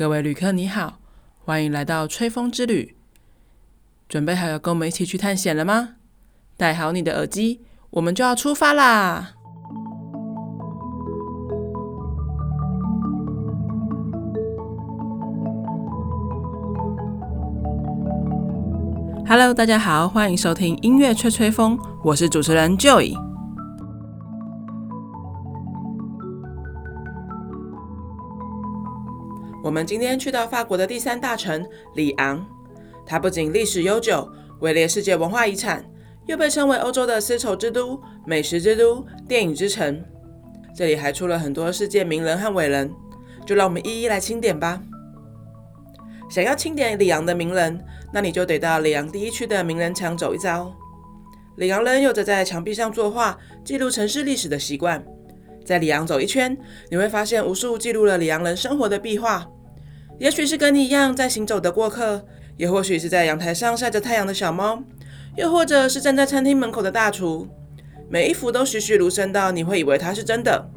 各位旅客你好，欢迎来到吹风之旅。准备好要跟我们一起去探险了吗？戴好你的耳机，我们就要出发啦！Hello，大家好，欢迎收听音乐吹吹风，我是主持人 Joy。我们今天去到法国的第三大城里昂，它不仅历史悠久，位列世界文化遗产，又被称为欧洲的丝绸之都、美食之都、电影之城。这里还出了很多世界名人和伟人，就让我们一一来清点吧。想要清点里昂的名人，那你就得到里昂第一区的名人墙走一遭。里昂人有着在墙壁上作画，记录城市历史的习惯。在里昂走一圈，你会发现无数记录了里昂人生活的壁画。也许是跟你一样在行走的过客，也或许是在阳台上晒着太阳的小猫，又或者是站在餐厅门口的大厨。每一幅都栩栩如生到你会以为它是真的。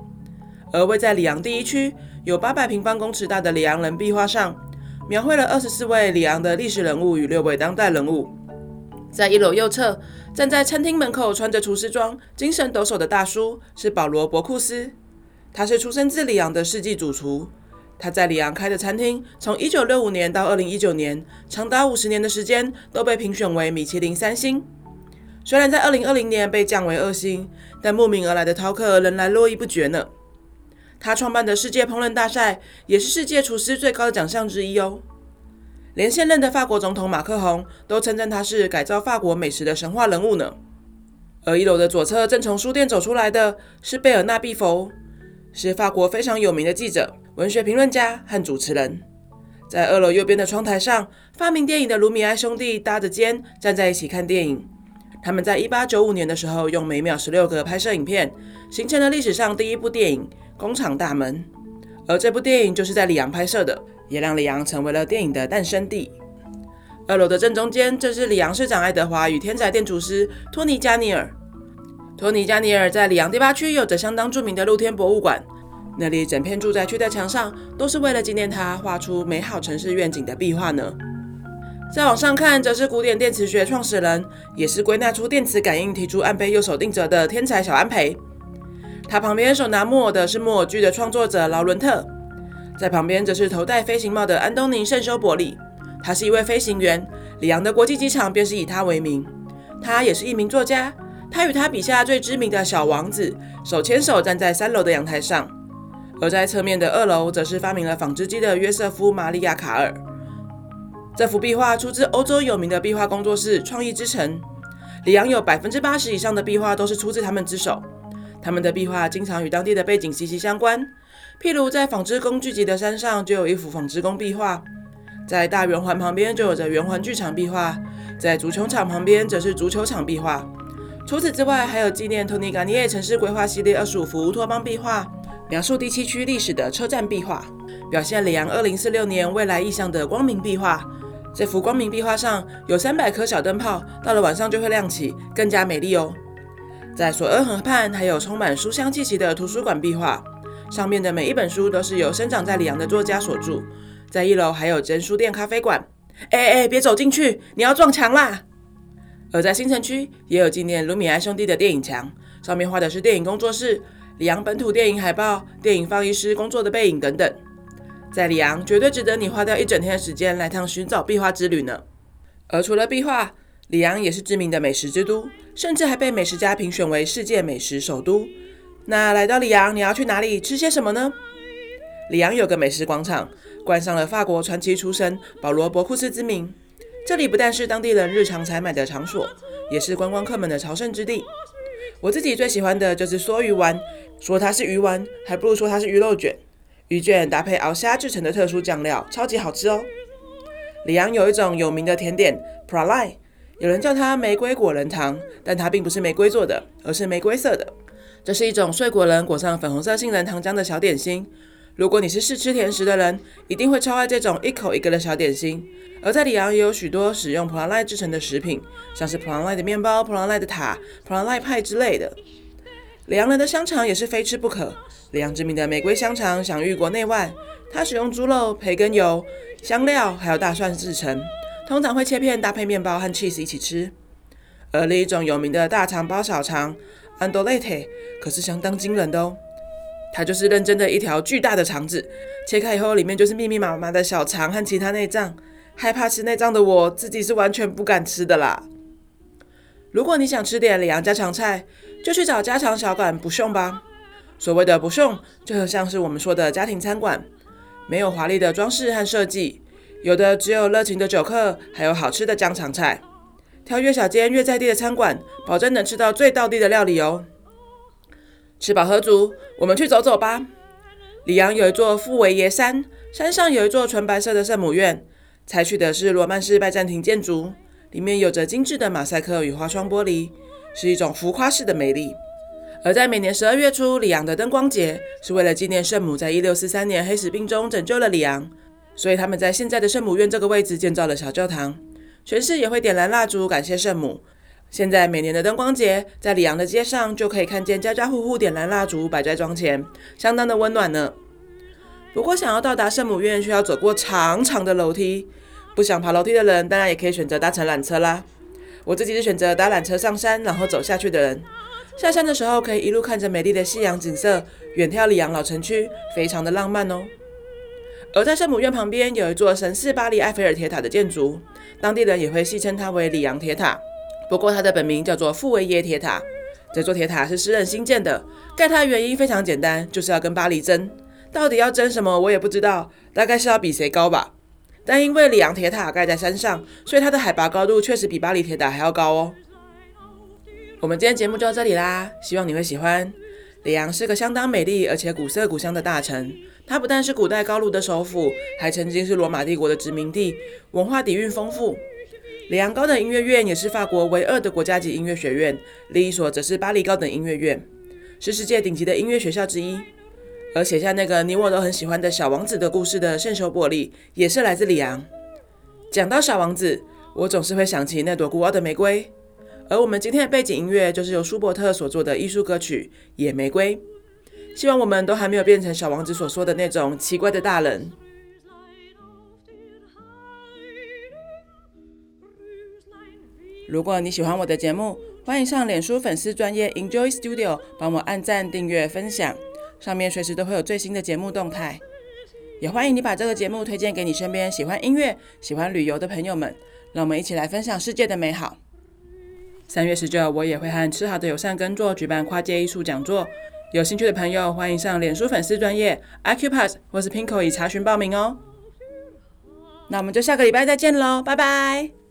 而位在里昂第一区，有八百平方公尺大的里昂人壁画上，描绘了二十四位里昂的历史人物与六位当代人物。在一楼右侧，站在餐厅门口穿着厨师装、精神抖擞的大叔是保罗·博库斯。他是出生自里昂的世纪主厨。他在里昂开的餐厅，从1965年到2019年，长达五十年的时间都被评选为米其林三星。虽然在2020年被降为二星，但慕名而来的饕客仍然络绎不绝呢。他创办的世界烹饪大赛也是世界厨师最高的奖项之一哦。连现任的法国总统马克宏都称赞他是改造法国美食的神话人物呢。而一楼的左侧正从书店走出来的是贝尔纳毕佛，是法国非常有名的记者、文学评论家和主持人。在二楼右边的窗台上，发明电影的卢米埃兄弟搭着肩站在一起看电影。他们在一八九五年的时候用每秒十六格拍摄影片，形成了历史上第一部电影《工厂大门》。而这部电影就是在里昂拍摄的。也让里昂成为了电影的诞生地。二楼的正中间，正是里昂市长爱德华与天才电厨师托尼·加尼尔。托尼·加尼尔在里昂第八区有着相当著名的露天博物馆，那里整片住宅区的墙上都是为了纪念他画出美好城市愿景的壁画呢。再往上看，则是古典电磁学创始人，也是归纳出电磁感应、提出安倍右手定则的天才小安培。他旁边手拿木偶的是木偶剧的创作者劳伦特。在旁边则是头戴飞行帽的安东尼·圣修伯里，他是一位飞行员，里昂的国际机场便是以他为名。他也是一名作家，他与他笔下最知名的小王子手牵手站在三楼的阳台上。而在侧面的二楼，则是发明了纺织机的约瑟夫·玛利亚·卡尔。这幅壁画出自欧洲有名的壁画工作室创意之城，里昂有百分之八十以上的壁画都是出自他们之手。他们的壁画经常与当地的背景息息相关。譬如在纺织工聚集的山上，就有一幅纺织工壁画；在大圆环旁边，就有着圆环剧场壁画；在足球场旁边，则是足球场壁画。除此之外，还有纪念托尼·加尼城市规划系列二十五幅乌托邦壁画，描述第七区历史的车站壁画，表现里昂二零四六年未来意象的光明壁画。这幅光明壁画上有三百颗小灯泡，到了晚上就会亮起，更加美丽哦。在索恩河畔，还有充满书香气息的图书馆壁画。上面的每一本书都是由生长在里昂的作家所著。在一楼还有真书店咖啡馆。哎哎，别走进去，你要撞墙啦！而在新城区也有纪念卢米埃兄弟的电影墙，上面画的是电影工作室、里昂本土电影海报、电影放映师工作的背影等等。在里昂绝对值得你花掉一整天的时间来趟寻找壁画之旅呢。而除了壁画，里昂也是知名的美食之都，甚至还被美食家评选为世界美食首都。那来到里昂，你要去哪里吃些什么呢？里昂有个美食广场，冠上了法国传奇厨神保罗·博库斯之名。这里不但是当地人日常采买的场所，也是观光客们的朝圣之地。我自己最喜欢的就是梭鱼丸，说它是鱼丸，还不如说它是鱼肉卷。鱼卷搭配熬虾制成的特殊酱料，超级好吃哦。里昂有一种有名的甜点 p r a l i 有人叫它玫瑰果仁糖，但它并不是玫瑰做的，而是玫瑰色的。这是一种碎果仁裹上粉红色杏仁糖浆的小点心。如果你是试吃甜食的人，一定会超爱这种一口一个的小点心。而在里昂也有许多使用普朗莱制成的食品，像是普朗莱的面包、普朗莱的塔、普朗莱派之类的。里昂人的香肠也是非吃不可。里昂知名的玫瑰香肠享誉国内外，它使用猪肉、培根油、香料还有大蒜制成，通常会切片搭配面包和 cheese 一起吃。而另一种有名的大肠包小肠 andouillette 可是相当惊人的哦，它就是认真的一条巨大的肠子，切开以后里面就是密密麻麻的小肠和其他内脏。害怕吃内脏的我自己是完全不敢吃的啦。如果你想吃点里昂家常菜，就去找家常小馆不送吧。所谓的不送，就很像是我们说的家庭餐馆，没有华丽的装饰和设计，有的只有热情的酒客，还有好吃的家常菜。挑越小间越在地的餐馆，保证能吃到最道地的料理哦。吃饱喝足，我们去走走吧。里昂有一座富维耶山，山上有一座纯白色的圣母院。采取的是罗曼式拜占庭建筑，里面有着精致的马赛克与花窗玻璃，是一种浮夸式的美丽。而在每年十二月初，里昂的灯光节是为了纪念圣母在一六四三年黑死病中拯救了里昂，所以他们在现在的圣母院这个位置建造了小教堂，全市也会点燃蜡烛感谢圣母。现在每年的灯光节，在里昂的街上就可以看见家家户户点燃蜡烛摆在窗前，相当的温暖呢。不过，想要到达圣母院，需要走过长长的楼梯。不想爬楼梯的人，当然也可以选择搭乘缆车啦。我自己是选择搭缆车上山，然后走下去的人。下山的时候，可以一路看着美丽的夕阳景色，远眺里昂老城区，非常的浪漫哦。而在圣母院旁边，有一座神似巴黎埃菲尔铁塔的建筑，当地人也会戏称它为里昂铁塔。不过，它的本名叫做富维耶铁塔。这座铁塔是诗人新建的，盖它的原因非常简单，就是要跟巴黎争。到底要争什么，我也不知道，大概是要比谁高吧。但因为里昂铁塔盖在山上，所以它的海拔高度确实比巴黎铁塔还要高哦。我们今天节目就到这里啦，希望你会喜欢。里昂是个相当美丽而且古色古香的大城，它不但是古代高卢的首府，还曾经是罗马帝国的殖民地，文化底蕴丰富。里昂高等音乐院也是法国唯二的国家级音乐学院，另一所则是巴黎高等音乐院，是世界顶级的音乐学校之一。而写下那个你我都很喜欢的小王子的故事的圣修伯里，也是来自里昂。讲到小王子，我总是会想起那朵古老的玫瑰。而我们今天的背景音乐就是由舒伯特所做的艺术歌曲《野玫瑰》。希望我们都还没有变成小王子所说的那种奇怪的大人。如果你喜欢我的节目，欢迎上脸书粉丝专业 Enjoy Studio 帮我按赞、订阅、分享。上面随时都会有最新的节目动态，也欢迎你把这个节目推荐给你身边喜欢音乐、喜欢旅游的朋友们，让我们一起来分享世界的美好。三月十九，我也会和吃好的友善耕作举办跨界艺术讲座，有兴趣的朋友欢迎上脸书粉丝专业 Acupass 或是 Pinko 以查询报名哦。那我们就下个礼拜再见喽，拜拜。